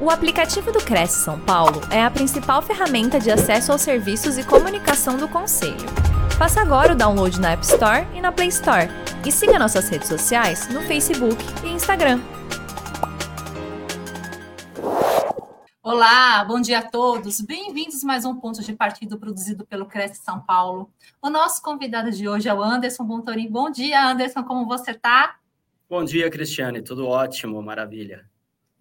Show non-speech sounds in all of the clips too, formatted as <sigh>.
O aplicativo do Cresce São Paulo é a principal ferramenta de acesso aos serviços e comunicação do Conselho. Faça agora o download na App Store e na Play Store. E siga nossas redes sociais no Facebook e Instagram. Olá, bom dia a todos. Bem-vindos a mais um ponto de partido produzido pelo Cresce São Paulo. O nosso convidado de hoje é o Anderson Bontorim. Bom dia, Anderson, como você está? Bom dia, Cristiane. Tudo ótimo, maravilha.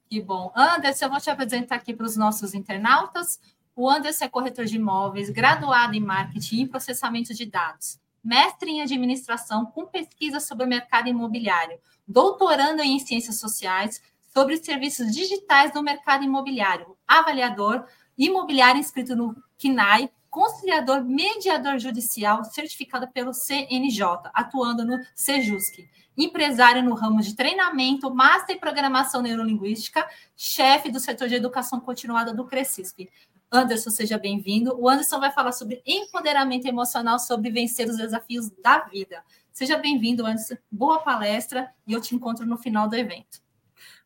Que bom. Anderson, eu vou te apresentar aqui para os nossos internautas. O Anderson é corretor de imóveis, graduado em marketing e processamento de dados, mestre em administração com pesquisa sobre o mercado imobiliário, doutorando em ciências sociais sobre serviços digitais no mercado imobiliário, avaliador imobiliário inscrito no CNAI, conciliador mediador judicial certificado pelo CNJ, atuando no SEJUSC empresário no ramo de treinamento, master em programação neurolinguística, chefe do setor de educação continuada do Crescisp. Anderson, seja bem-vindo. O Anderson vai falar sobre empoderamento emocional, sobre vencer os desafios da vida. Seja bem-vindo, Anderson. Boa palestra e eu te encontro no final do evento.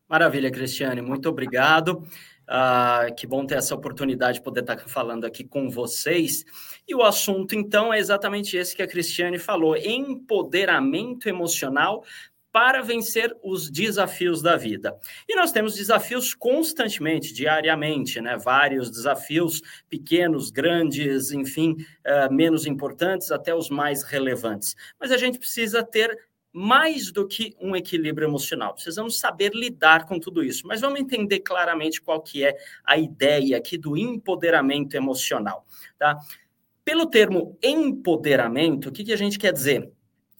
Maravilha, Cristiane. Muito obrigado. Ah, que bom ter essa oportunidade de poder estar falando aqui com vocês. E o assunto, então, é exatamente esse que a Cristiane falou: empoderamento emocional para vencer os desafios da vida. E nós temos desafios constantemente, diariamente, né? Vários desafios, pequenos, grandes, enfim, uh, menos importantes, até os mais relevantes. Mas a gente precisa ter mais do que um equilíbrio emocional. Precisamos saber lidar com tudo isso. Mas vamos entender claramente qual que é a ideia aqui do empoderamento emocional, tá? Pelo termo empoderamento, o que, que a gente quer dizer?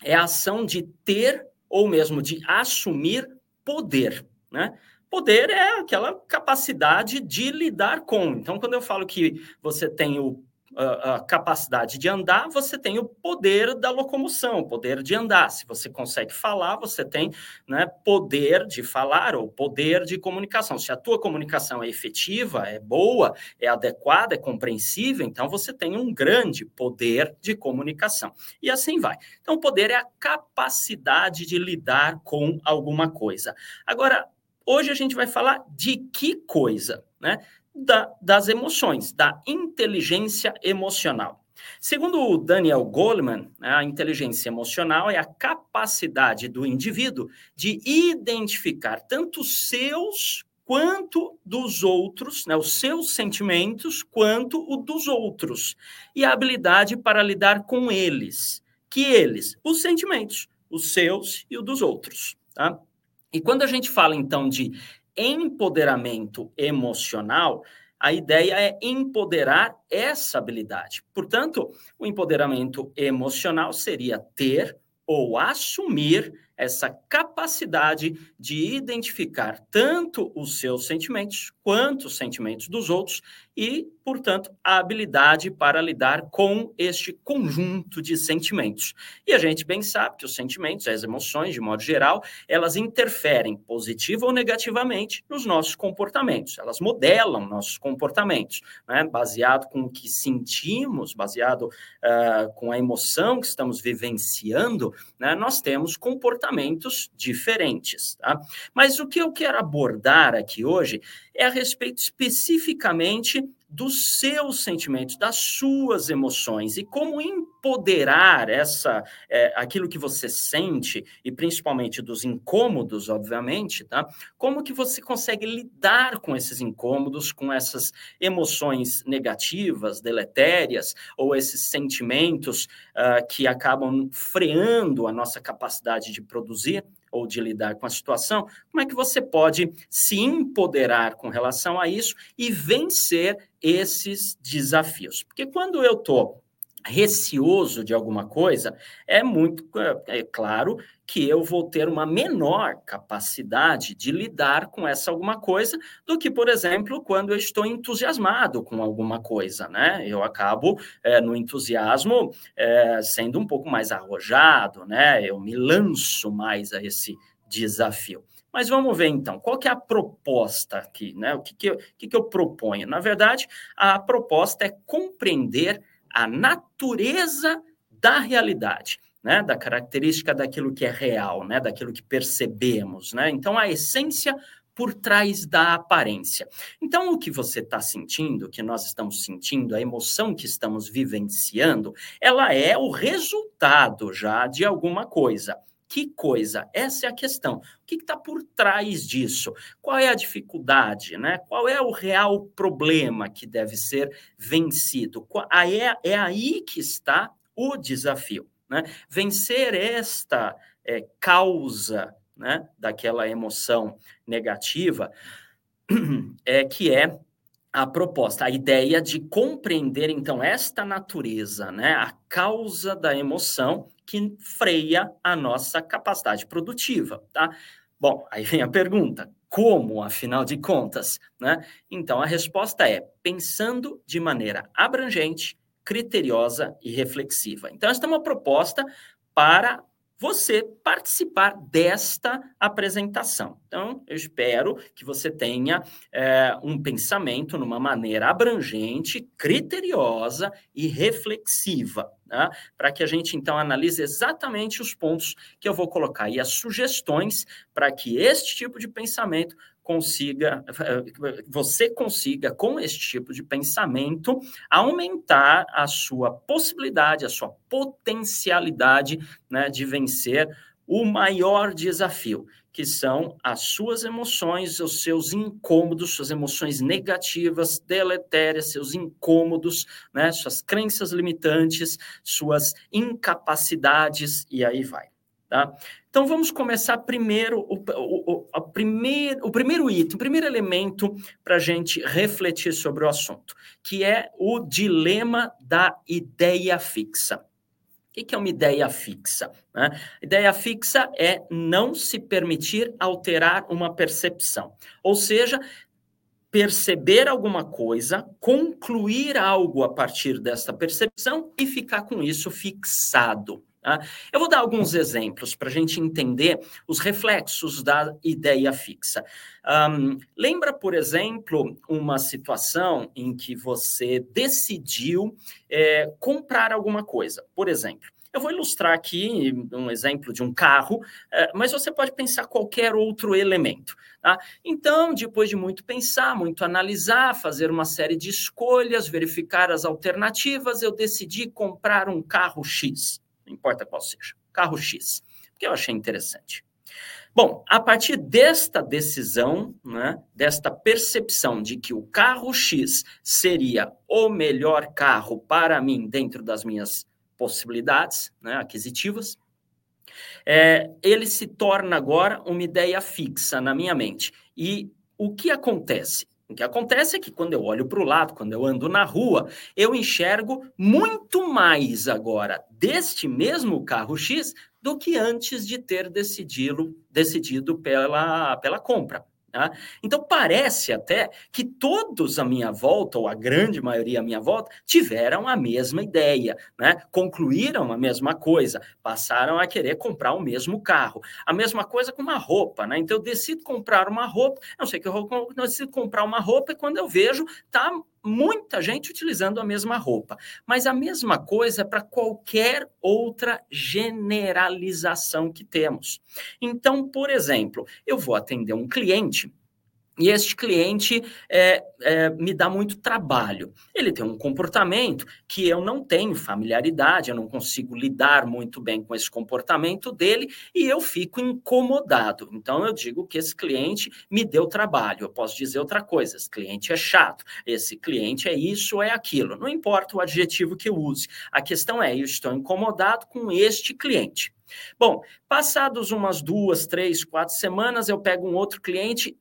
É a ação de ter ou mesmo de assumir poder, né? Poder é aquela capacidade de lidar com. Então, quando eu falo que você tem o a, capacidade de andar, você tem o poder da locomoção, o poder de andar. Se você consegue falar, você tem né, poder de falar ou poder de comunicação. Se a tua comunicação é efetiva, é boa, é adequada, é compreensível, então você tem um grande poder de comunicação. E assim vai. Então, o poder é a capacidade de lidar com alguma coisa. Agora, hoje a gente vai falar de que coisa, né? Da, das emoções, da inteligência emocional. Segundo o Daniel Goleman, né, a inteligência emocional é a capacidade do indivíduo de identificar tanto seus quanto dos outros, né, os seus sentimentos, quanto o dos outros, e a habilidade para lidar com eles, que eles, os sentimentos, os seus e os dos outros. Tá? E quando a gente fala, então, de empoderamento emocional, a ideia é empoderar essa habilidade. Portanto, o empoderamento emocional seria ter ou assumir essa capacidade de identificar tanto os seus sentimentos quanto os sentimentos dos outros e, portanto, a habilidade para lidar com este conjunto de sentimentos. E a gente bem sabe que os sentimentos, as emoções, de modo geral, elas interferem positivo ou negativamente nos nossos comportamentos. Elas modelam nossos comportamentos, né? baseado com o que sentimos, baseado uh, com a emoção que estamos vivenciando, né? nós temos comportamentos diferentes. Tá? Mas o que eu quero abordar aqui hoje é a respeito especificamente dos seus sentimentos, das suas emoções e como empoderar essa é, aquilo que você sente e principalmente dos incômodos, obviamente, tá? Como que você consegue lidar com esses incômodos, com essas emoções negativas, deletérias ou esses sentimentos uh, que acabam freando a nossa capacidade de produzir ou de lidar com a situação, como é que você pode se empoderar com relação a isso e vencer esses desafios? Porque quando eu estou receoso de alguma coisa, é muito é, é claro que eu vou ter uma menor capacidade de lidar com essa alguma coisa do que, por exemplo, quando eu estou entusiasmado com alguma coisa, né? Eu acabo é, no entusiasmo é, sendo um pouco mais arrojado, né? Eu me lanço mais a esse desafio. Mas vamos ver então, qual que é a proposta aqui, né? O que, que, eu, que, que eu proponho? Na verdade, a proposta é compreender a natureza da realidade. Né, da característica daquilo que é real, né, daquilo que percebemos, né? Então a essência por trás da aparência. Então, o que você está sentindo, o que nós estamos sentindo, a emoção que estamos vivenciando, ela é o resultado já de alguma coisa. Que coisa? Essa é a questão. O que está por trás disso? Qual é a dificuldade? Né? Qual é o real problema que deve ser vencido? É, é aí que está o desafio. Né? Vencer esta é, causa né, daquela emoção negativa <clears throat> é que é a proposta, a ideia de compreender então esta natureza, né, a causa da emoção que freia a nossa capacidade produtiva, tá? Bom, aí vem a pergunta: como, afinal de contas, né? Então a resposta é pensando de maneira abrangente, criteriosa e reflexiva. Então esta é uma proposta para você participar desta apresentação. Então, eu espero que você tenha é, um pensamento numa maneira abrangente, criteriosa e reflexiva, né? para que a gente, então, analise exatamente os pontos que eu vou colocar e as sugestões para que este tipo de pensamento consiga, você consiga, com esse tipo de pensamento, aumentar a sua possibilidade, a sua potencialidade né, de vencer o maior desafio, que são as suas emoções, os seus incômodos, suas emoções negativas, deletérias, seus incômodos, né, suas crenças limitantes, suas incapacidades, e aí vai. Tá? Então vamos começar primeiro o, o, o, primeir, o primeiro item, o primeiro elemento para a gente refletir sobre o assunto, que é o dilema da ideia fixa. O que é uma ideia fixa? Né? Ideia fixa é não se permitir alterar uma percepção. Ou seja, perceber alguma coisa, concluir algo a partir dessa percepção e ficar com isso fixado. Tá? Eu vou dar alguns exemplos para a gente entender os reflexos da ideia fixa. Um, lembra, por exemplo, uma situação em que você decidiu é, comprar alguma coisa. Por exemplo, eu vou ilustrar aqui um exemplo de um carro, é, mas você pode pensar qualquer outro elemento. Tá? Então, depois de muito pensar, muito analisar, fazer uma série de escolhas, verificar as alternativas, eu decidi comprar um carro X não importa qual seja, carro X, que eu achei interessante. Bom, a partir desta decisão, né, desta percepção de que o carro X seria o melhor carro para mim dentro das minhas possibilidades né, aquisitivas, é, ele se torna agora uma ideia fixa na minha mente. E o que acontece? O que acontece é que quando eu olho para o lado, quando eu ando na rua, eu enxergo muito mais agora deste mesmo carro X do que antes de ter decidido, decidido pela, pela compra. Tá? Então, parece até que todos à minha volta, ou a grande maioria à minha volta, tiveram a mesma ideia, né? concluíram a mesma coisa, passaram a querer comprar o mesmo carro. A mesma coisa com uma roupa. Né? Então, eu decido comprar uma roupa, não sei que eu, eu decido comprar uma roupa e quando eu vejo, tá muita gente utilizando a mesma roupa. Mas a mesma coisa para qualquer outra generalização que temos. Então, por exemplo, eu vou atender um cliente e este cliente é, é, me dá muito trabalho. Ele tem um comportamento que eu não tenho familiaridade, eu não consigo lidar muito bem com esse comportamento dele e eu fico incomodado. Então eu digo que esse cliente me deu trabalho. Eu posso dizer outra coisa: esse cliente é chato, esse cliente é isso é aquilo. Não importa o adjetivo que eu use. A questão é: eu estou incomodado com este cliente. Bom, passados umas duas, três, quatro semanas, eu pego um outro cliente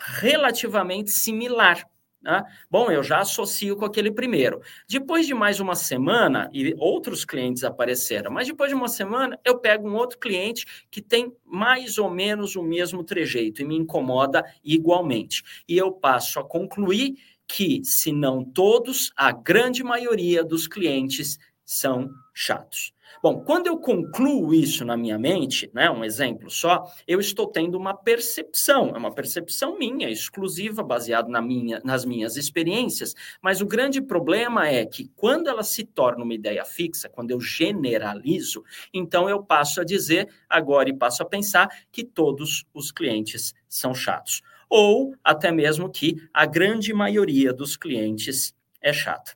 relativamente similar. Né? Bom, eu já associo com aquele primeiro. Depois de mais uma semana, e outros clientes apareceram, mas depois de uma semana, eu pego um outro cliente que tem mais ou menos o mesmo trejeito e me incomoda igualmente. E eu passo a concluir que, se não todos, a grande maioria dos clientes são chatos. Bom, quando eu concluo isso na minha mente, né, um exemplo só, eu estou tendo uma percepção, é uma percepção minha, exclusiva, baseada na minha, nas minhas experiências, mas o grande problema é que quando ela se torna uma ideia fixa, quando eu generalizo, então eu passo a dizer agora e passo a pensar que todos os clientes são chatos. ou até mesmo que a grande maioria dos clientes é chata.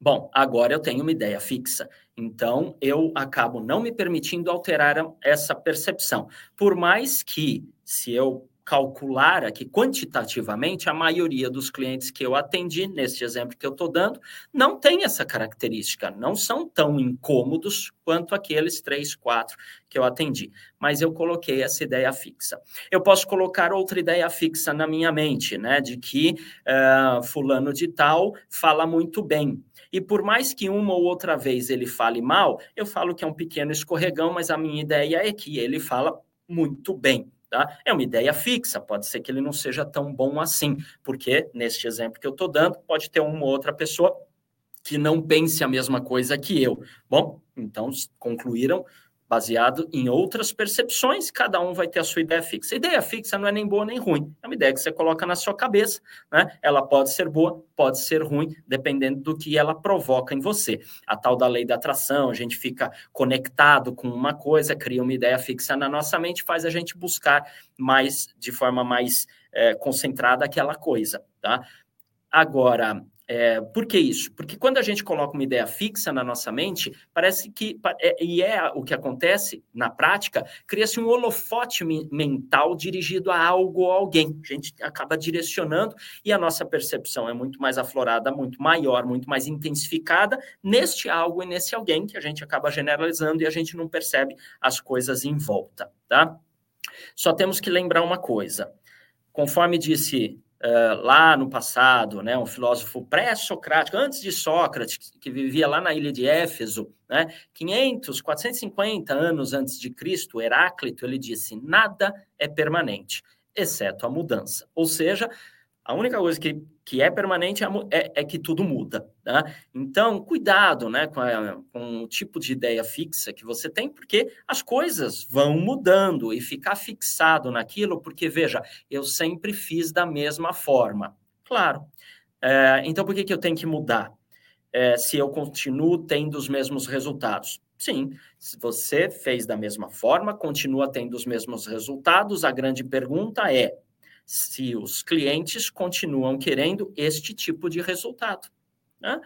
Bom, agora eu tenho uma ideia fixa. Então, eu acabo não me permitindo alterar essa percepção. Por mais que, se eu calcular aqui quantitativamente, a maioria dos clientes que eu atendi, neste exemplo que eu estou dando, não tem essa característica, não são tão incômodos quanto aqueles três, quatro que eu atendi. Mas eu coloquei essa ideia fixa. Eu posso colocar outra ideia fixa na minha mente, né, de que uh, fulano de tal fala muito bem. E por mais que uma ou outra vez ele fale mal, eu falo que é um pequeno escorregão, mas a minha ideia é que ele fala muito bem. Tá? É uma ideia fixa, pode ser que ele não seja tão bom assim, porque neste exemplo que eu estou dando, pode ter uma outra pessoa que não pense a mesma coisa que eu. Bom, então concluíram baseado em outras percepções, cada um vai ter a sua ideia fixa. Ideia fixa não é nem boa nem ruim, é uma ideia que você coloca na sua cabeça, né? Ela pode ser boa, pode ser ruim, dependendo do que ela provoca em você. A tal da lei da atração, a gente fica conectado com uma coisa, cria uma ideia fixa na nossa mente, faz a gente buscar mais, de forma mais é, concentrada aquela coisa, tá? Agora, é, por que isso? Porque quando a gente coloca uma ideia fixa na nossa mente, parece que, é, e é o que acontece na prática, cria-se um holofote mental dirigido a algo ou alguém. A gente acaba direcionando e a nossa percepção é muito mais aflorada, muito maior, muito mais intensificada neste algo e nesse alguém que a gente acaba generalizando e a gente não percebe as coisas em volta, tá? Só temos que lembrar uma coisa. Conforme disse uh, lá no passado, né, um filósofo pré-socrático, antes de Sócrates, que vivia lá na ilha de Éfeso, né, 500, 450 anos antes de Cristo, Heráclito, ele disse: nada é permanente, exceto a mudança. Ou seja, a única coisa que, que é permanente é, é, é que tudo muda. Tá? Então, cuidado né, com, a, com, o tipo de ideia fixa que você tem, porque as coisas vão mudando e ficar fixado naquilo, porque, veja, eu sempre fiz da mesma forma. Claro. É, então, por que, que eu tenho que mudar? É, se eu continuo tendo os mesmos resultados? Sim, se você fez da mesma forma, continua tendo os mesmos resultados, a grande pergunta é: se os clientes continuam querendo este tipo de resultado. Né?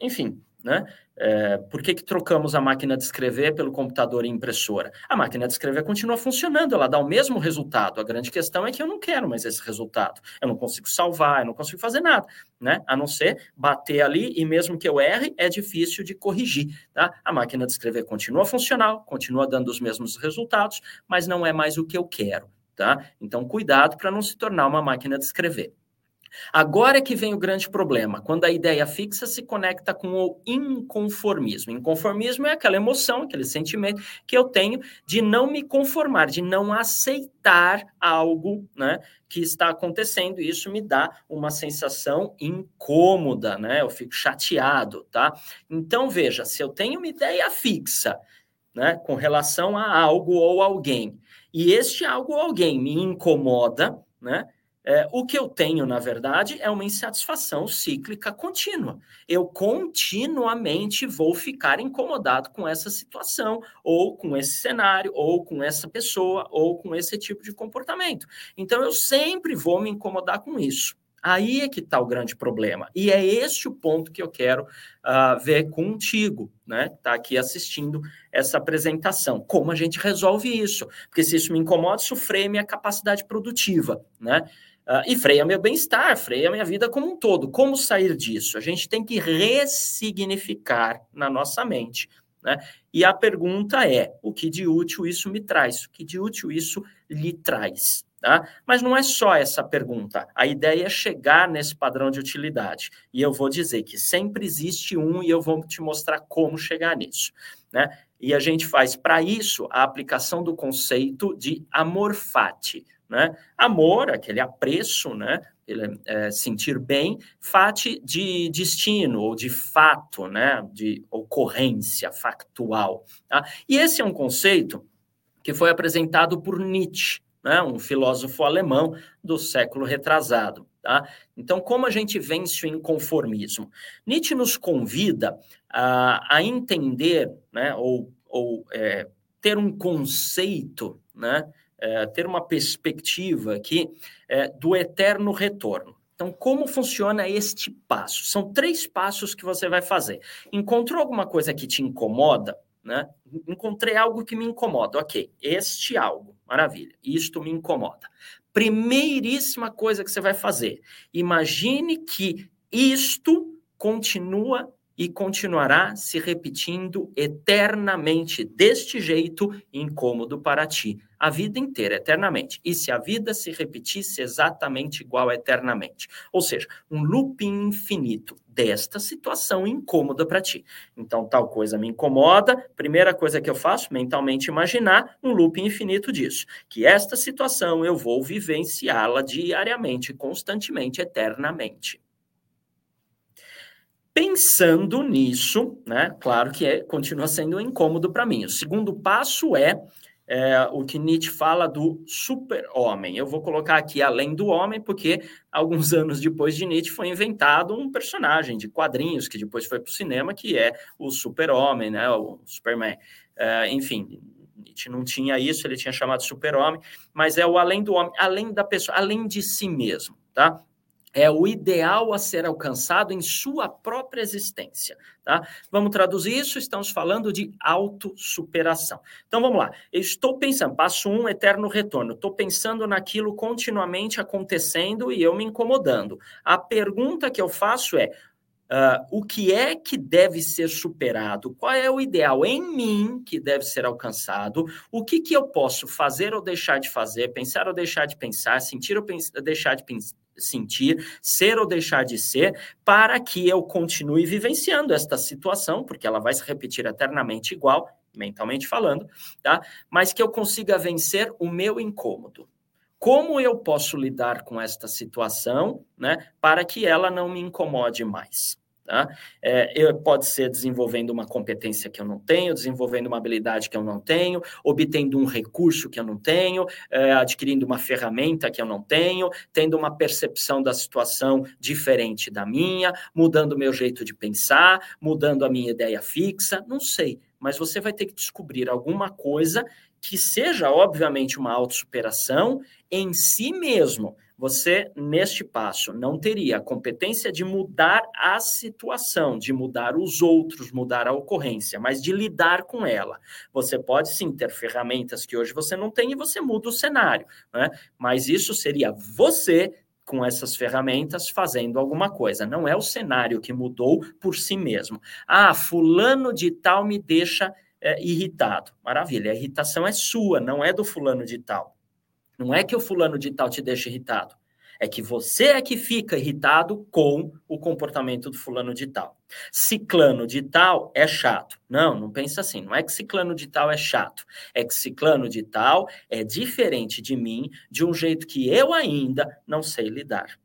Enfim, né? É, por que, que trocamos a máquina de escrever pelo computador e impressora? A máquina de escrever continua funcionando, ela dá o mesmo resultado. A grande questão é que eu não quero mais esse resultado. Eu não consigo salvar, eu não consigo fazer nada, né? A não ser bater ali e mesmo que eu erre, é difícil de corrigir, tá? A máquina de escrever continua funcional, continua dando os mesmos resultados, mas não é mais o que eu quero tá? Então, cuidado para não se tornar uma máquina de escrever. Agora é que vem o grande problema, quando a ideia fixa se conecta com o inconformismo. Inconformismo é aquela emoção, aquele sentimento que eu tenho de não me conformar, de não aceitar algo né, que está acontecendo. E isso me dá uma sensação incômoda, né? Eu fico chateado, tá? Então, veja, se eu tenho uma ideia fixa né, com relação a algo ou alguém, e este algo ou alguém me incomoda, né? É, o que eu tenho, na verdade, é uma insatisfação cíclica contínua. Eu continuamente vou ficar incomodado com essa situação, ou com esse cenário, ou com essa pessoa, ou com esse tipo de comportamento. Então, eu sempre vou me incomodar com isso. Aí é que está o grande problema. E é este o ponto que eu quero uh, ver contigo, né? Está aqui assistindo essa apresentação. Como a gente resolve isso? Porque se isso me incomoda, isso freia minha capacidade produtiva, né? Uh, e freia meu bem-estar, freia minha vida como um todo. Como sair disso? A gente tem que ressignificar na nossa mente. Né? E a pergunta é: o que de útil isso me traz? O que de útil isso lhe traz? Tá? Mas não é só essa pergunta. A ideia é chegar nesse padrão de utilidade. E eu vou dizer que sempre existe um e eu vou te mostrar como chegar nisso. Né? E a gente faz, para isso, a aplicação do conceito de amor fati. Né? Amor, aquele apreço, né? Ele, é, sentir bem, fati de destino ou de fato, né? de ocorrência factual. Tá? E esse é um conceito que foi apresentado por Nietzsche né, um filósofo alemão do século retrasado. Tá? Então, como a gente vence o inconformismo? Nietzsche nos convida a, a entender, né, ou, ou é, ter um conceito né, é, ter uma perspectiva aqui é, do eterno retorno. Então, como funciona este passo? São três passos que você vai fazer. Encontrou alguma coisa que te incomoda? Né? Encontrei algo que me incomoda. Ok, este algo, maravilha. Isto me incomoda. Primeiríssima coisa que você vai fazer: imagine que isto continua e continuará se repetindo eternamente deste jeito incômodo para ti, a vida inteira, eternamente. E se a vida se repetisse exatamente igual eternamente? Ou seja, um looping infinito desta situação incômoda para ti. Então, tal coisa me incomoda, primeira coisa que eu faço, mentalmente imaginar um looping infinito disso, que esta situação eu vou vivenciá-la diariamente, constantemente, eternamente. Pensando nisso, né, claro que é, continua sendo incômodo para mim. O segundo passo é, é, o que Nietzsche fala do super-homem. Eu vou colocar aqui além do homem, porque alguns <laughs> anos depois de Nietzsche foi inventado um personagem de quadrinhos que depois foi para o cinema, que é o super-homem, né, o Superman. É, enfim, Nietzsche não tinha isso, ele tinha chamado super-homem, mas é o além do homem, além da pessoa, além de si mesmo, tá? É o ideal a ser alcançado em sua própria existência. Tá? Vamos traduzir isso, estamos falando de autossuperação. Então vamos lá. Eu estou pensando, passo um, eterno retorno. Estou pensando naquilo continuamente acontecendo e eu me incomodando. A pergunta que eu faço é: Uh, o que é que deve ser superado, qual é o ideal em mim que deve ser alcançado, o que, que eu posso fazer ou deixar de fazer, pensar ou deixar de pensar, sentir ou deixar de sentir, ser ou deixar de ser, para que eu continue vivenciando esta situação, porque ela vai se repetir eternamente igual, mentalmente falando, tá? Mas que eu consiga vencer o meu incômodo. Como eu posso lidar com esta situação, né, para que ela não me incomode mais? Tá? É, eu, pode ser desenvolvendo uma competência que eu não tenho, desenvolvendo uma habilidade que eu não tenho, obtendo um recurso que eu não tenho, é, adquirindo uma ferramenta que eu não tenho, tendo uma percepção da situação diferente da minha, mudando o meu jeito de pensar, mudando a minha ideia fixa, não sei. Mas você vai ter que descobrir alguma coisa que seja, obviamente, uma autossuperação em si mesmo, você, neste passo, não teria a competência de mudar a situação, de mudar os outros, mudar a ocorrência, mas de lidar com ela. Você pode sim ter ferramentas que hoje você não tem e você muda o cenário, né? mas isso seria você com essas ferramentas fazendo alguma coisa. Não é o cenário que mudou por si mesmo. Ah, fulano de tal me deixa é, irritado. Maravilha, a irritação é sua, não é do fulano de tal. Não é que o fulano de tal te deixa irritado. É que você é que fica irritado com o comportamento do fulano de tal. Ciclano de tal é chato. Não, não pensa assim. Não é que ciclano de tal é chato. É que ciclano de tal é diferente de mim de um jeito que eu ainda não sei lidar.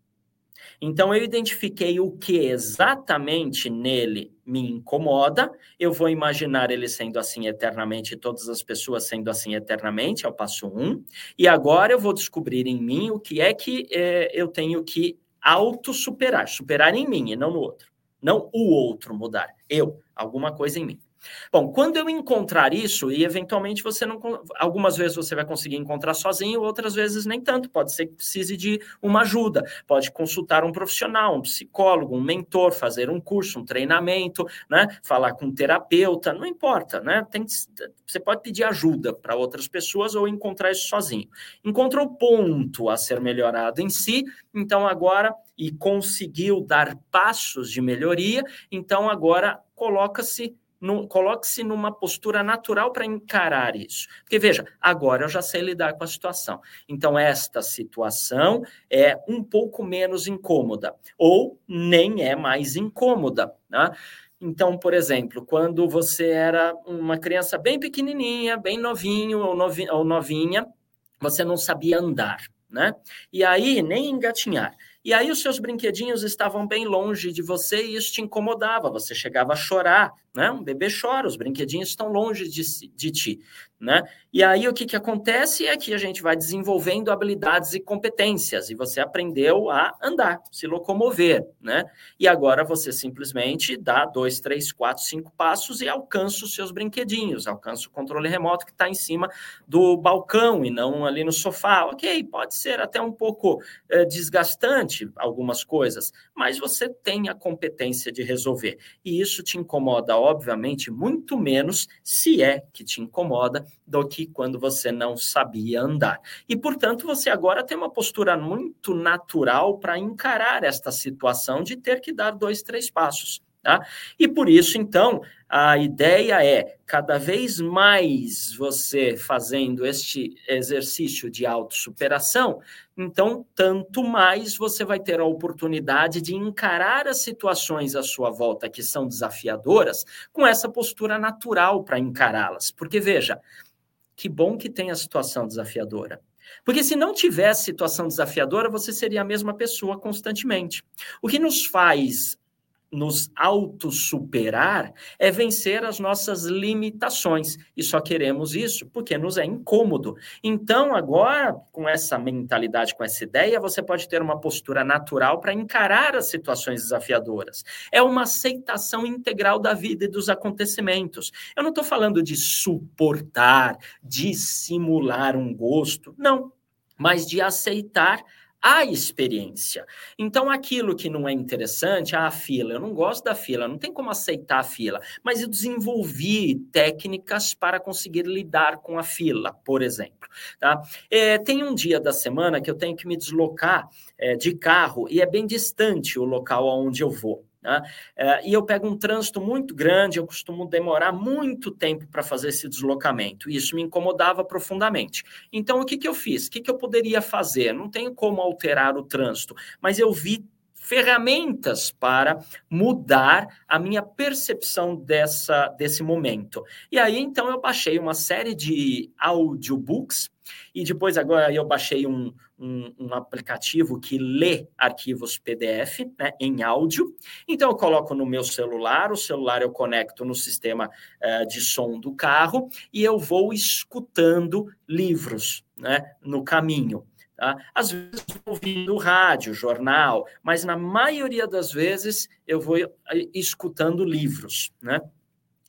Então, eu identifiquei o que exatamente nele me incomoda, eu vou imaginar ele sendo assim eternamente, todas as pessoas sendo assim eternamente, é o passo um, e agora eu vou descobrir em mim o que é que é, eu tenho que auto-superar, superar em mim e não no outro. Não o outro mudar, eu, alguma coisa em mim. Bom, quando eu encontrar isso, e eventualmente você não. Algumas vezes você vai conseguir encontrar sozinho, outras vezes nem tanto. Pode ser que precise de uma ajuda. Pode consultar um profissional, um psicólogo, um mentor, fazer um curso, um treinamento, né? Falar com um terapeuta, não importa, né? Tem, você pode pedir ajuda para outras pessoas ou encontrar isso sozinho. Encontrou ponto a ser melhorado em si, então agora e conseguiu dar passos de melhoria, então agora coloca-se coloque-se numa postura natural para encarar isso. Porque veja, agora eu já sei lidar com a situação. Então, esta situação é um pouco menos incômoda, ou nem é mais incômoda. Né? Então, por exemplo, quando você era uma criança bem pequenininha, bem novinho ou, novi ou novinha, você não sabia andar, né? E aí, nem engatinhar. E aí os seus brinquedinhos estavam bem longe de você e isso te incomodava. Você chegava a chorar, né? Um bebê chora, os brinquedinhos estão longe de, de ti. né? E aí o que, que acontece é que a gente vai desenvolvendo habilidades e competências, e você aprendeu a andar, se locomover, né? E agora você simplesmente dá dois, três, quatro, cinco passos e alcança os seus brinquedinhos, alcança o controle remoto que está em cima do balcão e não ali no sofá. Ok, pode ser até um pouco é, desgastante algumas coisas, mas você tem a competência de resolver. E isso te incomoda, obviamente, muito menos se é que te incomoda do que quando você não sabia andar. E, portanto, você agora tem uma postura muito natural para encarar esta situação de ter que dar dois, três passos. Tá? E por isso, então, a ideia é cada vez mais você fazendo este exercício de autossuperação, então, tanto mais você vai ter a oportunidade de encarar as situações à sua volta que são desafiadoras com essa postura natural para encará-las. Porque, veja, que bom que tem a situação desafiadora. Porque se não tivesse situação desafiadora, você seria a mesma pessoa constantemente. O que nos faz nos autossuperar é vencer as nossas limitações. E só queremos isso porque nos é incômodo. Então, agora, com essa mentalidade, com essa ideia, você pode ter uma postura natural para encarar as situações desafiadoras. É uma aceitação integral da vida e dos acontecimentos. Eu não estou falando de suportar, de simular um gosto. Não. Mas de aceitar a experiência. Então, aquilo que não é interessante, ah, a fila, eu não gosto da fila, não tem como aceitar a fila, mas eu desenvolvi técnicas para conseguir lidar com a fila, por exemplo. Tá? É, tem um dia da semana que eu tenho que me deslocar é, de carro e é bem distante o local aonde eu vou. Né? É, e eu pego um trânsito muito grande, eu costumo demorar muito tempo para fazer esse deslocamento. E isso me incomodava profundamente. Então, o que, que eu fiz? O que, que eu poderia fazer? Não tenho como alterar o trânsito, mas eu vi ferramentas para mudar a minha percepção dessa, desse momento. E aí, então, eu baixei uma série de audiobooks e depois agora eu baixei um, um, um, aplicativo que lê arquivos PDF né, em áudio. Então eu coloco no meu celular, o celular eu conecto no sistema uh, de som do carro e eu vou escutando livros né, no caminho. Tá? Às vezes ouvindo rádio, jornal, mas na maioria das vezes eu vou eh, escutando livros, né?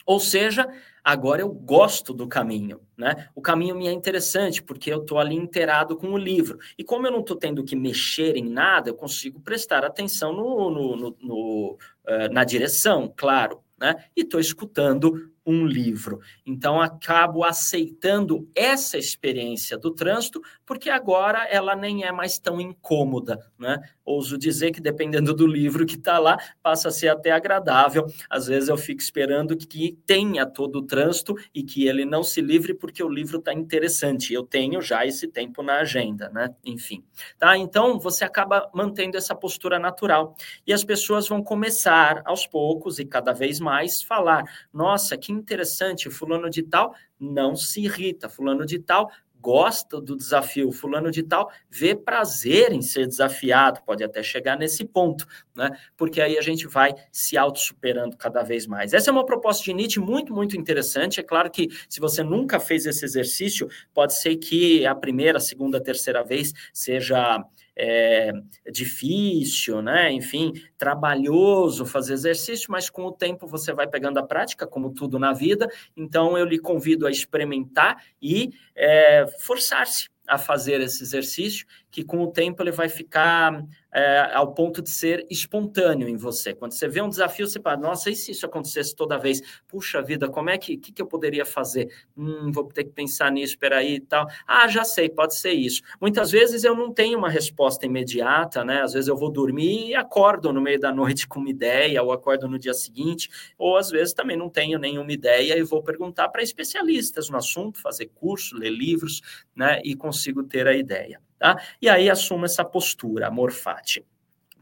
Ou seja, agora eu gosto do caminho, né? O caminho me é interessante porque eu estou ali inteirado com o livro. E como eu não estou tendo que mexer em nada, eu consigo prestar atenção no, no, no, no uh, na direção, claro, né? E estou escutando um livro. Então, acabo aceitando essa experiência do trânsito, porque agora ela nem é mais tão incômoda. Né? Ouso dizer que, dependendo do livro que está lá, passa a ser até agradável. Às vezes eu fico esperando que tenha todo o trânsito e que ele não se livre, porque o livro está interessante. Eu tenho já esse tempo na agenda, né? Enfim. Tá? Então, você acaba mantendo essa postura natural. E as pessoas vão começar, aos poucos e cada vez mais, falar: nossa, que interessante, fulano de tal não se irrita, fulano de tal gosta do desafio, fulano de tal vê prazer em ser desafiado, pode até chegar nesse ponto, né? Porque aí a gente vai se auto-superando cada vez mais. Essa é uma proposta de Nietzsche muito, muito interessante. É claro que se você nunca fez esse exercício, pode ser que a primeira, segunda, terceira vez seja é, difícil, né? Enfim, trabalhoso fazer exercício, mas com o tempo você vai pegando a prática, como tudo na vida. Então, eu lhe convido a experimentar e é, forçar-se a fazer esse exercício, que com o tempo ele vai ficar é, ao ponto de ser espontâneo em você. Quando você vê um desafio, você fala, nossa, e se isso acontecesse toda vez? Puxa vida, como é que, que, que eu poderia fazer? Hum, vou ter que pensar nisso, espera aí e tal. Ah, já sei, pode ser isso. Muitas vezes eu não tenho uma resposta imediata, né? Às vezes eu vou dormir e acordo no meio da noite <laughs> com uma ideia, ou acordo no dia seguinte, ou às vezes também não tenho nenhuma ideia e vou perguntar para especialistas no assunto, fazer curso, ler livros, né? E consigo ter a ideia. Tá? E aí assumo essa postura, amor fati.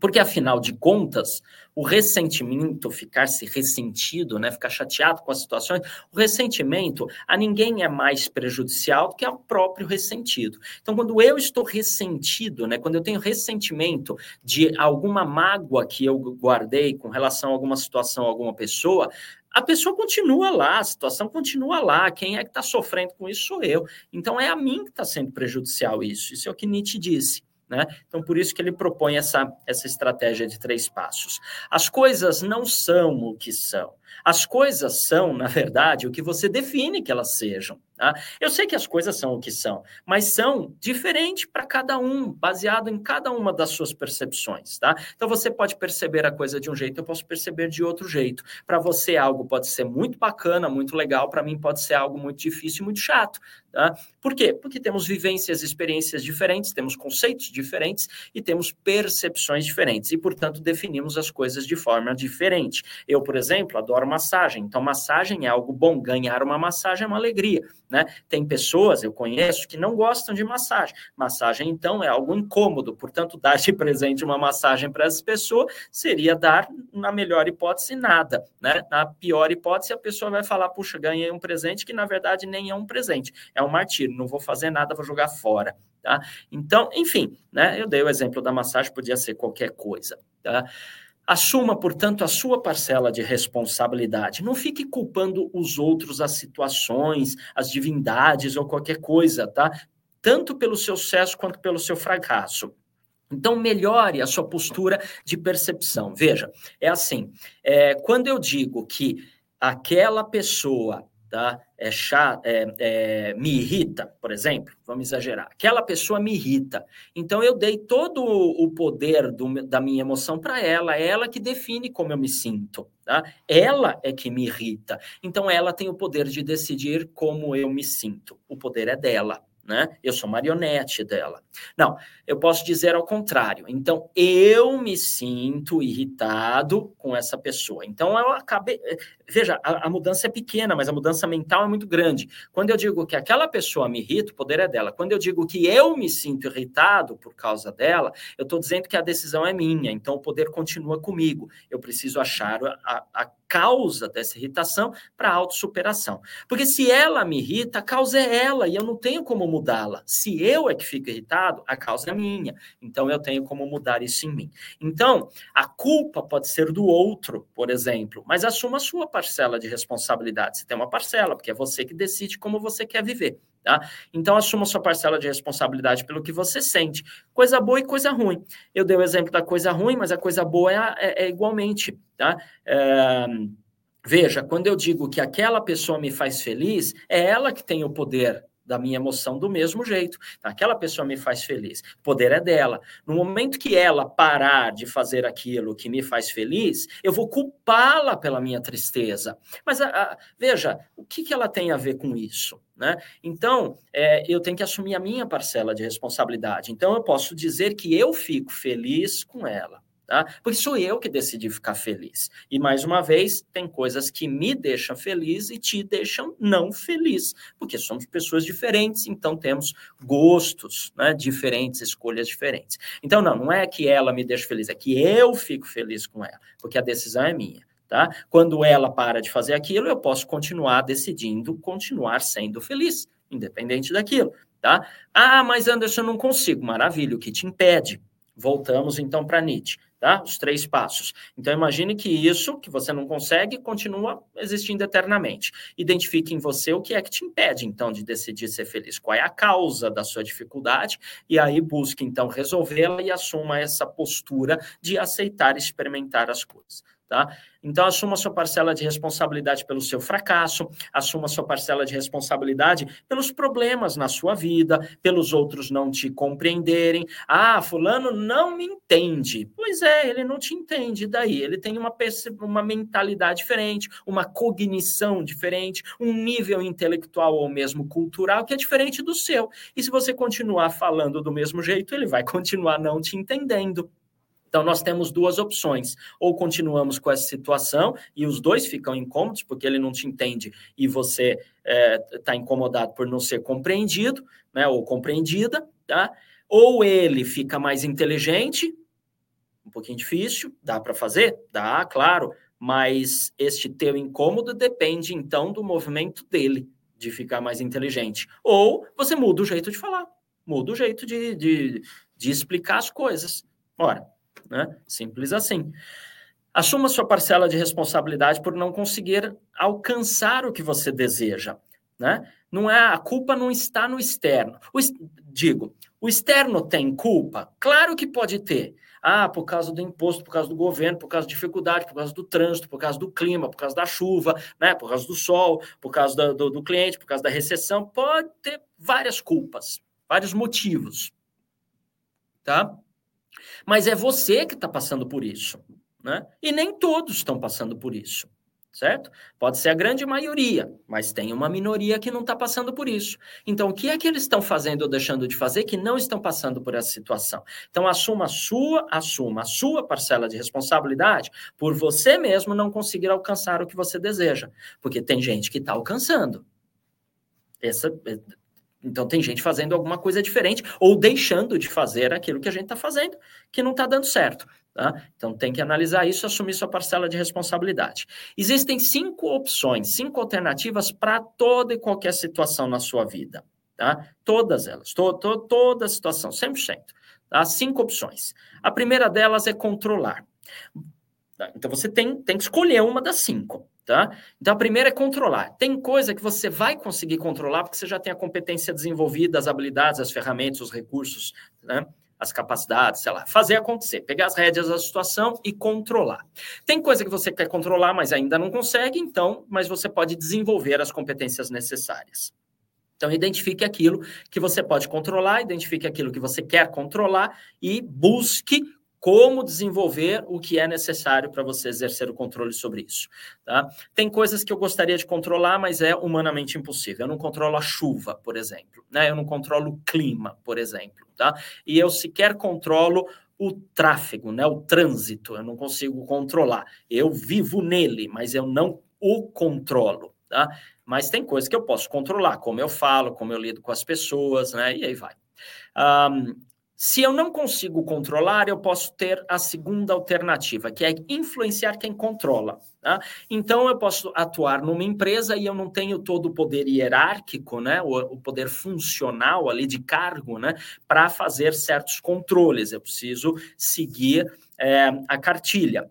Porque, afinal de contas, o ressentimento, ficar-se ressentido, né, ficar chateado com as situações, o ressentimento a ninguém é mais prejudicial do que ao próprio ressentido. Então, quando eu estou ressentido, né, quando eu tenho ressentimento de alguma mágoa que eu guardei com relação a alguma situação, a alguma pessoa, a pessoa continua lá, a situação continua lá. Quem é que está sofrendo com isso sou eu. Então é a mim que está sendo prejudicial isso. Isso é o que Nietzsche disse. Né? Então, por isso que ele propõe essa, essa estratégia de três passos. As coisas não são o que são. As coisas são, na verdade, o que você define que elas sejam. Tá? Eu sei que as coisas são o que são, mas são diferentes para cada um, baseado em cada uma das suas percepções. Tá? Então você pode perceber a coisa de um jeito, eu posso perceber de outro jeito. Para você, algo pode ser muito bacana, muito legal, para mim pode ser algo muito difícil, muito chato. Tá? Por quê? Porque temos vivências, experiências diferentes, temos conceitos diferentes e temos percepções diferentes, e, portanto, definimos as coisas de forma diferente. Eu, por exemplo, adoro massagem, então massagem é algo bom, ganhar uma massagem é uma alegria. Né? Tem pessoas, eu conheço, que não gostam de massagem. Massagem, então, é algo incômodo, portanto, <laughs> dar de presente uma massagem para essa pessoa seria dar, na melhor hipótese, nada. Né? Na pior hipótese, a pessoa vai falar: puxa, ganhei um presente que, na verdade, nem é um presente, é um martírio, não vou fazer nada, vou jogar fora. Tá? Então, enfim, né? eu dei o exemplo da massagem, podia ser qualquer coisa. Tá? Assuma, portanto, a sua parcela de responsabilidade. Não fique culpando os outros, as situações, as divindades ou qualquer coisa, tá? Tanto pelo seu sucesso quanto pelo seu fracasso. Então, melhore a sua postura de percepção. Veja, é assim: é, quando eu digo que aquela pessoa tá? É chato, é, é, me irrita, por exemplo, vamos exagerar. Aquela pessoa me irrita. Então eu dei todo o poder do, da minha emoção para ela, é ela que define como eu me sinto. Tá? Ela é que me irrita. Então ela tem o poder de decidir como eu me sinto. O poder é dela né? Eu sou marionete dela. Não, eu posso dizer ao contrário. Então, eu me sinto irritado com essa pessoa. Então, eu acabei. Veja, a, a, mudança é pequena, mas a mudança mental é muito grande. Quando eu digo que aquela pessoa me irrita, o poder é dela. Quando eu digo que eu me sinto irritado por causa dela, eu estou dizendo que a decisão é minha. Então, o poder continua comigo. Eu preciso achar a, a causa dessa irritação para a autossuperação. Porque se ela me irrita, a causa é ela e eu não tenho como mudá-la. Se eu é que fico irritado, a causa é minha. Então eu tenho como mudar isso em mim. Então, a culpa pode ser do outro, por exemplo, mas assuma a sua parcela de responsabilidade. Você tem uma parcela, porque é você que decide como você quer viver. Tá? Então, assuma sua parcela de responsabilidade pelo que você sente. Coisa boa e coisa ruim. Eu dei o exemplo da coisa ruim, mas a coisa boa é, é, é igualmente. Tá? É, veja, quando eu digo que aquela pessoa me faz feliz, é ela que tem o poder da minha emoção do mesmo jeito. Aquela pessoa me faz feliz. O poder é dela. No momento que ela parar de fazer aquilo que me faz feliz, eu vou culpá-la pela minha tristeza. Mas a, a, veja, o que, que ela tem a ver com isso? Né? Então, é, eu tenho que assumir a minha parcela de responsabilidade. Então, eu posso dizer que eu fico feliz com ela. Tá? Porque sou eu que decidi ficar feliz. E mais uma vez, tem coisas que me deixam feliz e te deixam não feliz, porque somos pessoas diferentes, então temos gostos né, diferentes, escolhas diferentes. Então, não, não é que ela me deixa feliz, é que eu fico feliz com ela, porque a decisão é minha. Tá? Quando ela para de fazer aquilo, eu posso continuar decidindo continuar sendo feliz, independente daquilo. Tá? Ah, mas Anderson, eu não consigo. Maravilha, o que te impede? Voltamos então para Nietzsche tá? Os três passos. Então, imagine que isso que você não consegue continua existindo eternamente. Identifique em você o que é que te impede, então, de decidir ser feliz. Qual é a causa da sua dificuldade? E aí busque, então, resolvê-la e assuma essa postura de aceitar experimentar as coisas, tá? Então, assuma sua parcela de responsabilidade pelo seu fracasso, assuma sua parcela de responsabilidade pelos problemas na sua vida, pelos outros não te compreenderem. Ah, fulano não me entende. Pois é, ele não te entende. Daí, ele tem uma, uma mentalidade diferente, uma cognição diferente, um nível intelectual ou mesmo cultural que é diferente do seu. E se você continuar falando do mesmo jeito, ele vai continuar não te entendendo. Então, nós temos duas opções. Ou continuamos com essa situação e os dois ficam incômodos, porque ele não te entende e você está é, incomodado por não ser compreendido, né, ou compreendida, tá? Ou ele fica mais inteligente, um pouquinho difícil, dá para fazer? Dá, claro, mas este teu incômodo depende, então, do movimento dele, de ficar mais inteligente. Ou você muda o jeito de falar, muda o jeito de, de, de explicar as coisas. Ora, né? Simples assim. Assuma sua parcela de responsabilidade por não conseguir alcançar o que você deseja, né? Não é a culpa não está no externo. O, digo, o externo tem culpa? Claro que pode ter. Ah, por causa do imposto, por causa do governo, por causa de dificuldade, por causa do trânsito, por causa do clima, por causa da chuva, né? por causa do sol, por causa do, do, do cliente, por causa da recessão. Pode ter várias culpas, vários motivos. Tá? Mas é você que está passando por isso. Né? E nem todos estão passando por isso certo? Pode ser a grande maioria, mas tem uma minoria que não está passando por isso. Então, o que é que eles estão fazendo ou deixando de fazer que não estão passando por essa situação? Então, assuma a sua, assuma a sua parcela de responsabilidade por você mesmo não conseguir alcançar o que você deseja, porque tem gente que está alcançando. Essa, então, tem gente fazendo alguma coisa diferente ou deixando de fazer aquilo que a gente está fazendo, que não está dando certo. Tá? Então, tem que analisar isso e assumir sua parcela de responsabilidade. Existem cinco opções, cinco alternativas para toda e qualquer situação na sua vida. Tá? Todas elas, to, to, toda situação, 100%. Tá? Cinco opções. A primeira delas é controlar. Então, você tem, tem que escolher uma das cinco. Tá? Então, a primeira é controlar. Tem coisa que você vai conseguir controlar porque você já tem a competência desenvolvida, as habilidades, as ferramentas, os recursos. Né? as capacidades, sei lá, fazer acontecer, pegar as rédeas da situação e controlar. Tem coisa que você quer controlar, mas ainda não consegue, então, mas você pode desenvolver as competências necessárias. Então, identifique aquilo que você pode controlar, identifique aquilo que você quer controlar e busque como desenvolver o que é necessário para você exercer o controle sobre isso. Tá? Tem coisas que eu gostaria de controlar, mas é humanamente impossível. Eu não controlo a chuva, por exemplo. Né? Eu não controlo o clima, por exemplo. Tá? E eu sequer controlo o tráfego, né? o trânsito. Eu não consigo controlar. Eu vivo nele, mas eu não o controlo. Tá? Mas tem coisas que eu posso controlar, como eu falo, como eu lido com as pessoas, né? E aí vai. Um, se eu não consigo controlar, eu posso ter a segunda alternativa, que é influenciar quem controla. Tá? Então, eu posso atuar numa empresa e eu não tenho todo o poder hierárquico, né, o, o poder funcional ali de cargo, né, para fazer certos controles. Eu preciso seguir é, a cartilha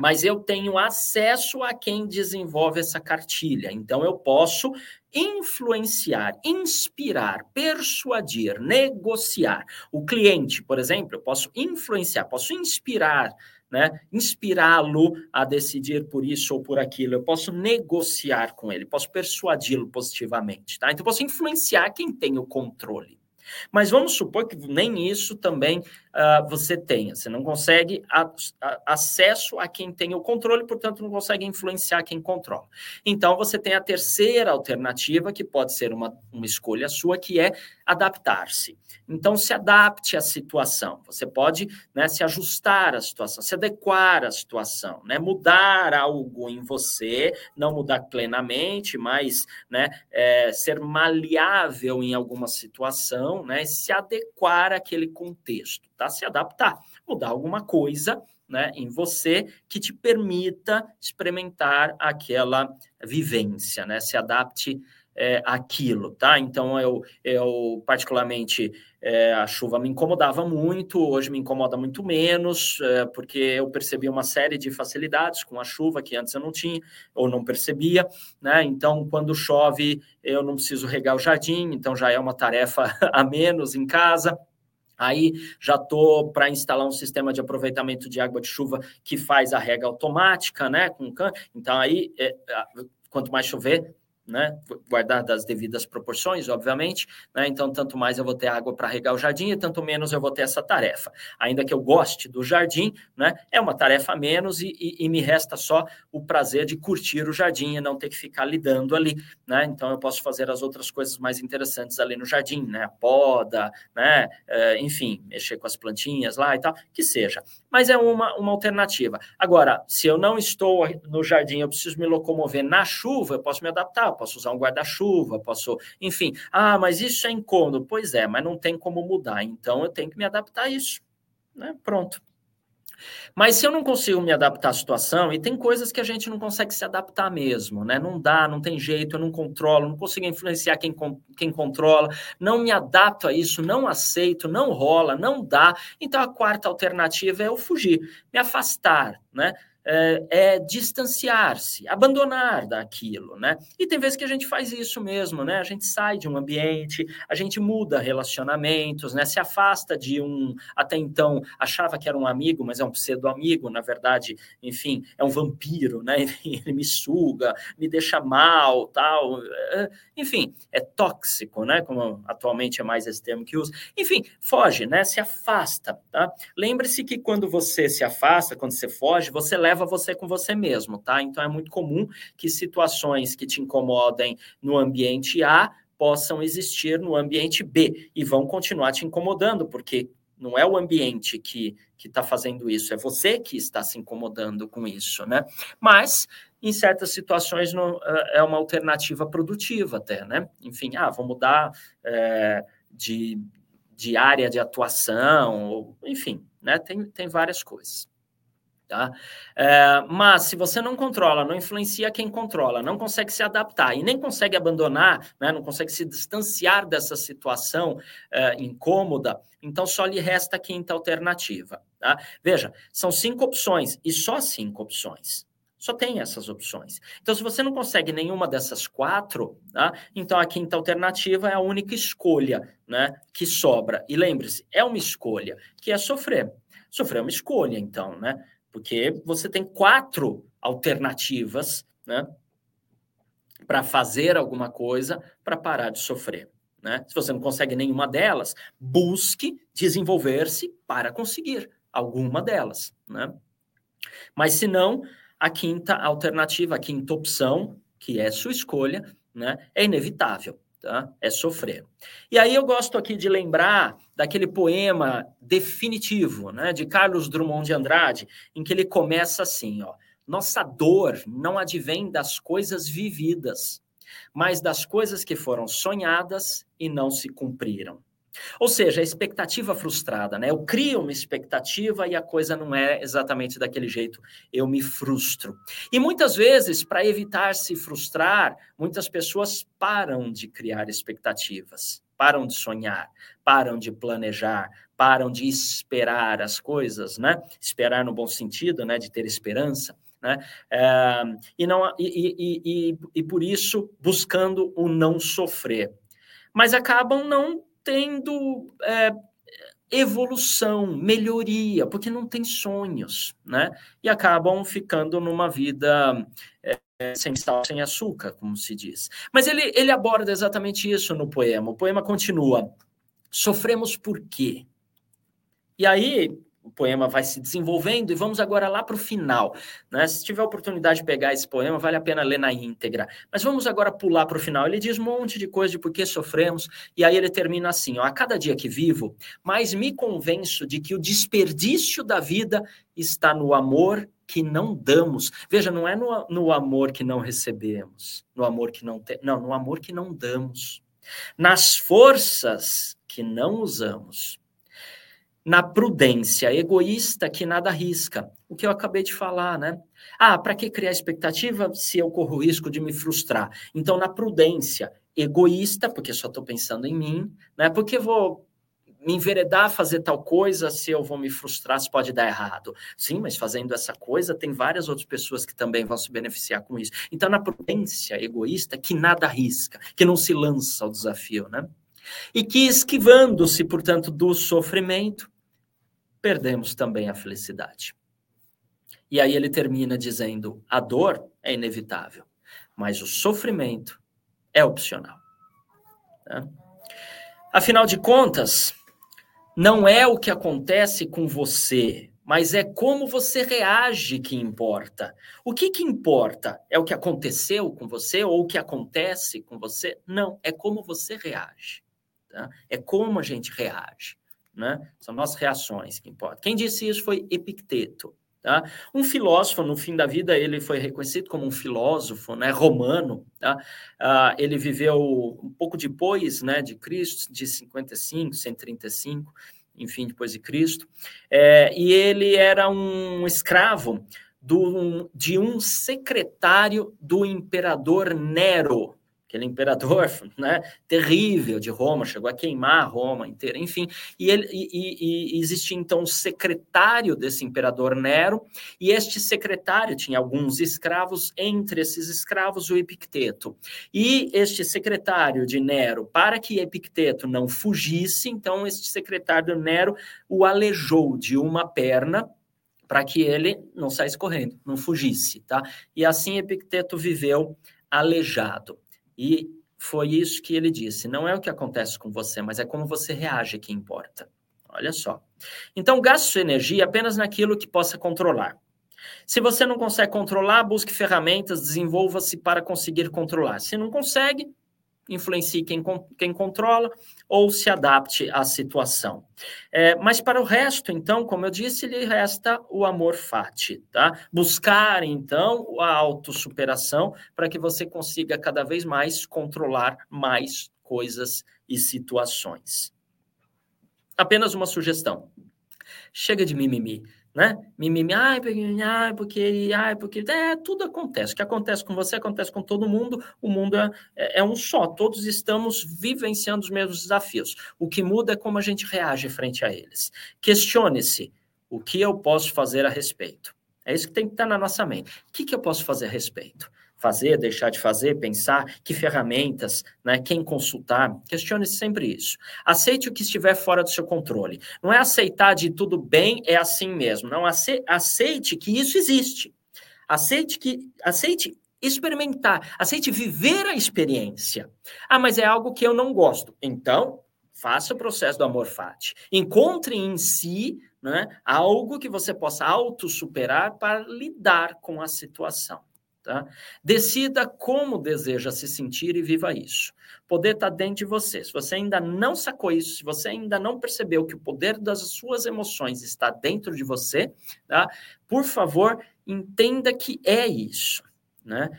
mas eu tenho acesso a quem desenvolve essa cartilha. Então, eu posso influenciar, inspirar, persuadir, negociar. O cliente, por exemplo, eu posso influenciar, posso inspirar, né? Inspirá-lo a decidir por isso ou por aquilo. Eu posso negociar com ele, posso persuadi-lo positivamente, tá? Então, posso influenciar quem tem o controle. Mas vamos supor que nem isso também uh, você tenha. Você não consegue a, a, acesso a quem tem o controle, portanto, não consegue influenciar quem controla. Então, você tem a terceira alternativa, que pode ser uma, uma escolha sua, que é adaptar-se. Então, se adapte à situação. Você pode né, se ajustar à situação, se adequar à situação, né, mudar algo em você, não mudar plenamente, mas né, é, ser maleável em alguma situação, né, se adequar àquele contexto, tá? Se adaptar, mudar alguma coisa né, em você que te permita experimentar aquela vivência, né? Se adapte é, aquilo, tá? Então, eu, eu particularmente, é, a chuva me incomodava muito, hoje me incomoda muito menos, é, porque eu percebi uma série de facilidades com a chuva que antes eu não tinha, ou não percebia, né? Então, quando chove, eu não preciso regar o jardim, então já é uma tarefa <laughs> a menos em casa. Aí já estou para instalar um sistema de aproveitamento de água de chuva que faz a rega automática, né? Com can... Então aí, é, quanto mais chover, né? Guardar das devidas proporções, obviamente, né? Então, tanto mais eu vou ter água para regar o jardim e tanto menos eu vou ter essa tarefa. Ainda que eu goste do jardim, né? É uma tarefa a menos e, e, e me resta só o prazer de curtir o jardim e não ter que ficar lidando ali, né? Então, eu posso fazer as outras coisas mais interessantes ali no jardim, né? A poda, né? É, enfim, mexer com as plantinhas lá e tal, que seja. Mas é uma, uma alternativa. Agora, se eu não estou no jardim, eu preciso me locomover na chuva, eu posso me adaptar posso usar um guarda-chuva, posso, enfim. Ah, mas isso é incômodo. Pois é, mas não tem como mudar. Então eu tenho que me adaptar a isso. Né? Pronto. Mas se eu não consigo me adaptar à situação, e tem coisas que a gente não consegue se adaptar mesmo, né? Não dá, não tem jeito, eu não controlo, não consigo influenciar quem, quem controla, não me adapto a isso, não aceito, não rola, não dá. Então a quarta alternativa é eu fugir, me afastar, né? É, é distanciar-se, abandonar daquilo, né? E tem vezes que a gente faz isso mesmo, né? A gente sai de um ambiente, a gente muda relacionamentos, né? Se afasta de um, até então achava que era um amigo, mas é um pseudo-amigo, na verdade, enfim, é um vampiro, né? <laughs> Ele me suga, me deixa mal, tal. É, enfim, é tóxico, né? Como atualmente é mais esse termo que usa. Enfim, foge, né? Se afasta, tá? Lembre-se que quando você se afasta, quando você foge, você leva leva você com você mesmo, tá? Então é muito comum que situações que te incomodem no ambiente A possam existir no ambiente B e vão continuar te incomodando, porque não é o ambiente que está fazendo isso, é você que está se incomodando com isso, né? Mas, em certas situações, não, é, é uma alternativa produtiva até, né? Enfim, ah, vou mudar é, de, de área de atuação, ou, enfim, né? Tem, tem várias coisas. Tá? É, mas se você não controla, não influencia quem controla, não consegue se adaptar e nem consegue abandonar, né, não consegue se distanciar dessa situação é, incômoda, então só lhe resta a quinta alternativa. Tá? Veja, são cinco opções e só cinco opções. Só tem essas opções. Então, se você não consegue nenhuma dessas quatro, tá? então a quinta alternativa é a única escolha né, que sobra. E lembre-se, é uma escolha, que é sofrer. Sofrer é uma escolha, então, né? Porque você tem quatro alternativas né, para fazer alguma coisa para parar de sofrer. Né? Se você não consegue nenhuma delas, busque desenvolver-se para conseguir alguma delas. Né? Mas se não, a quinta alternativa, a quinta opção, que é sua escolha, né, é inevitável tá? É sofrer. E aí eu gosto aqui de lembrar daquele poema definitivo, né, de Carlos Drummond de Andrade, em que ele começa assim, ó: Nossa dor não advém das coisas vividas, mas das coisas que foram sonhadas e não se cumpriram. Ou seja, a expectativa frustrada, né? Eu crio uma expectativa e a coisa não é exatamente daquele jeito, eu me frustro. E muitas vezes, para evitar se frustrar, muitas pessoas param de criar expectativas, param de sonhar, param de planejar, param de esperar as coisas, né? Esperar no bom sentido, né? De ter esperança. Né? É, e, não, e, e, e, e por isso buscando o não sofrer. Mas acabam não tendo é, evolução, melhoria, porque não tem sonhos, né? E acabam ficando numa vida é, sem sal, sem açúcar, como se diz. Mas ele, ele aborda exatamente isso no poema. O poema continua: sofremos por quê? E aí o poema vai se desenvolvendo e vamos agora lá para o final. Né? Se tiver oportunidade de pegar esse poema, vale a pena ler na íntegra. Mas vamos agora pular para o final. Ele diz um monte de coisa de por que sofremos, e aí ele termina assim: ó, a cada dia que vivo, mais me convenço de que o desperdício da vida está no amor que não damos. Veja, não é no, no amor que não recebemos, no amor que não tem, não, no amor que não damos, nas forças que não usamos na prudência egoísta que nada arrisca. O que eu acabei de falar, né? Ah, para que criar expectativa se eu corro o risco de me frustrar? Então, na prudência egoísta, porque só estou pensando em mim, né? Porque vou me enveredar a fazer tal coisa se eu vou me frustrar, se pode dar errado. Sim, mas fazendo essa coisa, tem várias outras pessoas que também vão se beneficiar com isso. Então, na prudência egoísta, que nada arrisca, que não se lança ao desafio, né? E que esquivando-se, portanto, do sofrimento, perdemos também a felicidade. E aí ele termina dizendo: a dor é inevitável, mas o sofrimento é opcional. Né? Afinal de contas, não é o que acontece com você, mas é como você reage que importa. O que, que importa? É o que aconteceu com você ou o que acontece com você? Não, é como você reage. Tá? É como a gente reage né? São nossas reações que importam. Quem disse isso foi Epicteto. Tá? Um filósofo, no fim da vida, ele foi reconhecido como um filósofo né, romano. Tá? Ah, ele viveu um pouco depois né, de Cristo, de 55, 135, enfim, depois de Cristo. É, e ele era um escravo do, de um secretário do imperador Nero. Aquele imperador <laughs> né, terrível de Roma, chegou a queimar Roma inteira, enfim. E, ele, e, e, existia então um secretário desse imperador Nero, e este secretário tinha alguns escravos, entre esses escravos o Epicteto. E este secretário de Nero, para que Epicteto não fugisse, então este secretário Nero o alejou de uma perna para que ele não saísse correndo, não fugisse, tá? E assim Epicteto viveu aleijado. E foi isso que ele disse: não é o que acontece com você, mas é como você reage que importa. Olha só. Então, gaste sua energia apenas naquilo que possa controlar. Se você não consegue controlar, busque ferramentas, desenvolva-se para conseguir controlar. Se não consegue, influencie quem, quem controla ou se adapte à situação. É, mas para o resto, então, como eu disse, lhe resta o amor fati, tá? Buscar, então, a autossuperação para que você consiga cada vez mais controlar mais coisas e situações. Apenas uma sugestão. Chega de mimimi né? Mimimi, ai, porque, ai, porque, ai, porque, é, tudo acontece. O que acontece com você acontece com todo mundo. O mundo é, é, é um só. Todos estamos vivenciando os mesmos desafios. O que muda é como a gente reage frente a eles. Questione-se o que eu posso fazer a respeito. É isso que tem que estar na nossa mente. O que, que eu posso fazer a respeito? Fazer, deixar de fazer, pensar, que ferramentas, né, quem consultar. Questione sempre isso. Aceite o que estiver fora do seu controle. Não é aceitar de tudo bem, é assim mesmo. Não aceite que isso existe. Aceite que aceite experimentar, aceite viver a experiência. Ah, mas é algo que eu não gosto. Então, faça o processo do amor fati. Encontre em si né, algo que você possa auto-superar para lidar com a situação. Tá? Decida como deseja se sentir e viva isso. Poder está dentro de você. Se você ainda não sacou isso, se você ainda não percebeu que o poder das suas emoções está dentro de você, tá? por favor, entenda que é isso. Né?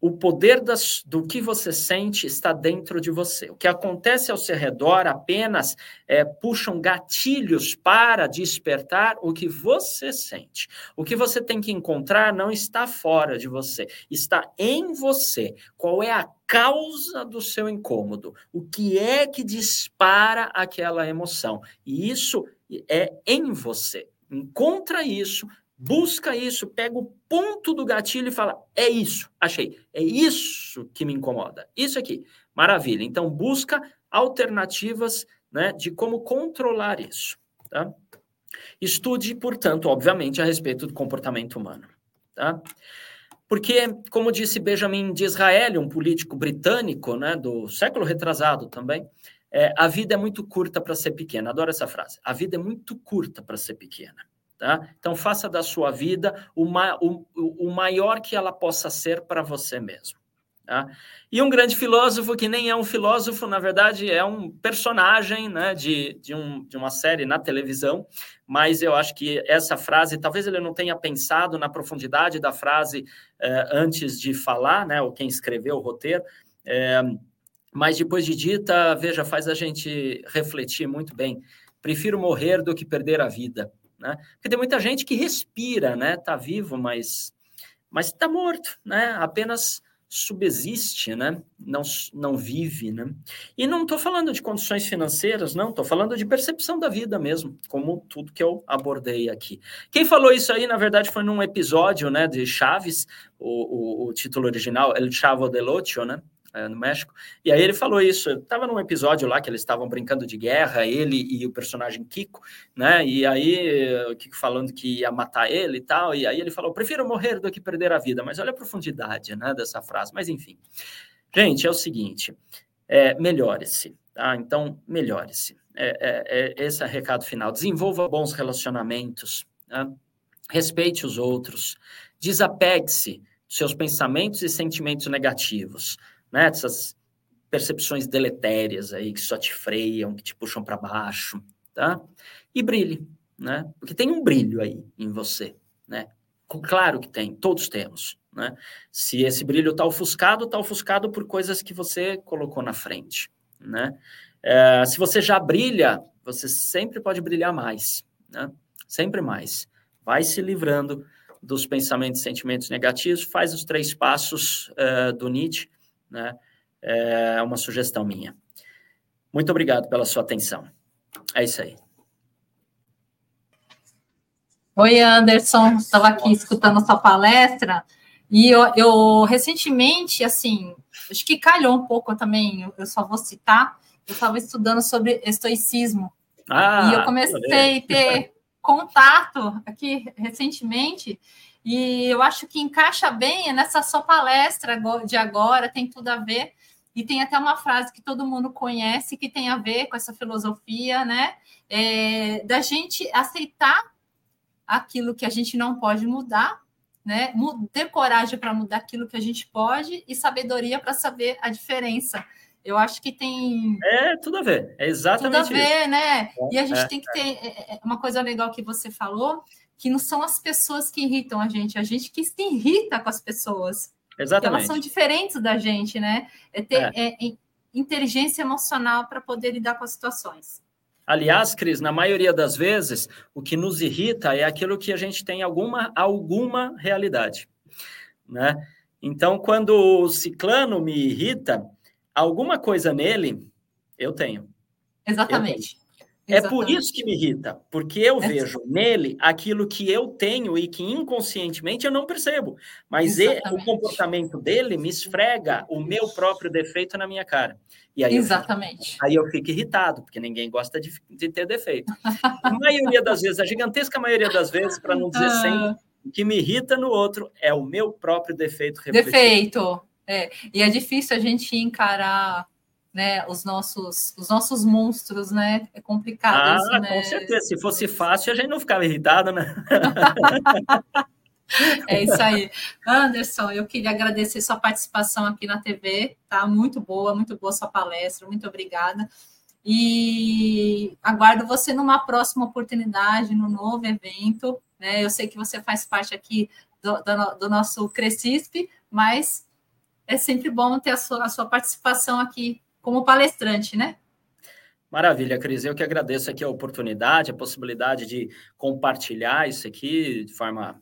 O poder das, do que você sente está dentro de você. O que acontece ao seu redor apenas é, puxam gatilhos para despertar o que você sente. O que você tem que encontrar não está fora de você, está em você. Qual é a causa do seu incômodo? O que é que dispara aquela emoção? E isso é em você. Encontra isso, busca isso, pega o ponto do gatilho e fala: é isso, achei, é isso que me incomoda, isso aqui, maravilha. Então, busca alternativas né, de como controlar isso. Tá? Estude, portanto, obviamente, a respeito do comportamento humano. Tá? Porque, como disse Benjamin Disraeli, um político britânico né, do século retrasado também, é, a vida é muito curta para ser pequena. Adoro essa frase. A vida é muito curta para ser pequena. Tá? Então, faça da sua vida o, ma o, o maior que ela possa ser para você mesmo. Tá? E um grande filósofo, que nem é um filósofo, na verdade, é um personagem né, de, de, um, de uma série na televisão, mas eu acho que essa frase, talvez ele não tenha pensado na profundidade da frase eh, antes de falar, né, ou quem escreveu o roteiro, eh, mas depois de dita, veja, faz a gente refletir muito bem. Prefiro morrer do que perder a vida né? Porque tem muita gente que respira, né? Tá vivo, mas mas está morto, né? Apenas subsiste, né? Não, não vive, né? E não estou falando de condições financeiras, não. Estou falando de percepção da vida mesmo, como tudo que eu abordei aqui. Quem falou isso aí, na verdade, foi num episódio, né, de Chaves, o, o, o título original, El Chavo del Ocho, né? É, no México. E aí ele falou isso. Estava num episódio lá que eles estavam brincando de guerra, ele e o personagem Kiko, né? E aí o Kiko falando que ia matar ele e tal. E aí ele falou: prefiro morrer do que perder a vida. Mas olha a profundidade, né, dessa frase. Mas enfim, gente, é o seguinte: é, melhore-se, tá? Então melhore-se. É, é, é esse é o recado final. Desenvolva bons relacionamentos, né? respeite os outros, desapegue-se dos seus pensamentos e sentimentos negativos né? Essas percepções deletérias aí que só te freiam, que te puxam para baixo, tá? E brilhe, né? Porque tem um brilho aí em você, né? Claro que tem, todos temos, né? Se esse brilho está ofuscado, está ofuscado por coisas que você colocou na frente, né? É, se você já brilha, você sempre pode brilhar mais, né? Sempre mais. Vai se livrando dos pensamentos e sentimentos negativos, faz os três passos uh, do Nietzsche, né? É uma sugestão minha. Muito obrigado pela sua atenção. É isso aí. Oi, Anderson. Estava aqui escutando sua palestra e eu, eu, recentemente, assim, acho que calhou um pouco também, eu só vou citar, eu estava estudando sobre estoicismo. Ah, e eu comecei a ter contato aqui recentemente, e eu acho que encaixa bem nessa sua palestra de agora, tem tudo a ver. E tem até uma frase que todo mundo conhece que tem a ver com essa filosofia, né? É, da gente aceitar aquilo que a gente não pode mudar né? Ter coragem para mudar aquilo que a gente pode e sabedoria para saber a diferença. Eu acho que tem. É, tudo a ver. É exatamente Tudo a ver, isso. né? É, e a gente é, tem que ter. É, é, uma coisa legal que você falou, que não são as pessoas que irritam a gente, a gente que se irrita com as pessoas. Exatamente. Elas são diferentes da gente, né? É ter é. É, inteligência emocional para poder lidar com as situações. Aliás, Cris, na maioria das vezes, o que nos irrita é aquilo que a gente tem alguma, alguma realidade, né? Então, quando o ciclano me irrita, alguma coisa nele eu tenho. Exatamente. Eu tenho. É por isso que me irrita, porque eu é. vejo nele aquilo que eu tenho e que inconscientemente eu não percebo. Mas ele, o comportamento dele me esfrega o meu próprio defeito na minha cara. E aí Exatamente. Eu fico, aí eu fico irritado, porque ninguém gosta de, de ter defeito. A maioria das vezes, a gigantesca maioria das vezes, para não dizer ah. sempre, o que me irrita no outro é o meu próprio defeito refletido. Defeito. É. E é difícil a gente encarar né, os nossos, os nossos monstros, né? É complicado ah, né? Com certeza. Se fosse fácil, a gente não ficava irritado, né? <laughs> É isso aí. Anderson, eu queria agradecer sua participação aqui na TV, tá? Muito boa, muito boa sua palestra, muito obrigada. E aguardo você numa próxima oportunidade, no novo evento. Né? Eu sei que você faz parte aqui do, do, do nosso Crescisp, mas é sempre bom ter a sua, a sua participação aqui como palestrante, né? Maravilha, Cris. Eu que agradeço aqui a oportunidade, a possibilidade de compartilhar isso aqui de forma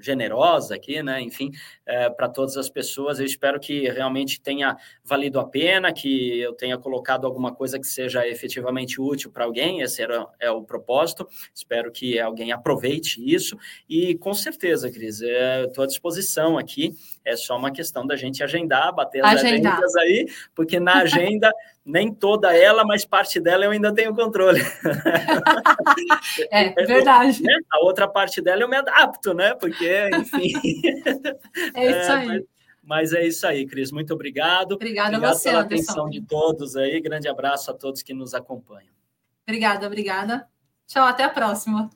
generosa aqui, né? Enfim, é, para todas as pessoas. Eu espero que realmente tenha valido a pena, que eu tenha colocado alguma coisa que seja efetivamente útil para alguém. Esse era, é o propósito. Espero que alguém aproveite isso. E com certeza, Cris, é, estou à disposição aqui. É só uma questão da gente agendar, bater as agendar. agendas aí, porque na agenda nem toda ela, mas parte dela eu ainda tenho controle. <laughs> É, verdade. Né? A outra parte dela eu me adapto, né? Porque, enfim. É isso <laughs> aí. É, mas, mas, é isso aí, Cris. Muito obrigado. Obrigada a você, pela Anderson. atenção de todos aí. Grande abraço a todos que nos acompanham. Obrigada, obrigada. Tchau, até a próxima.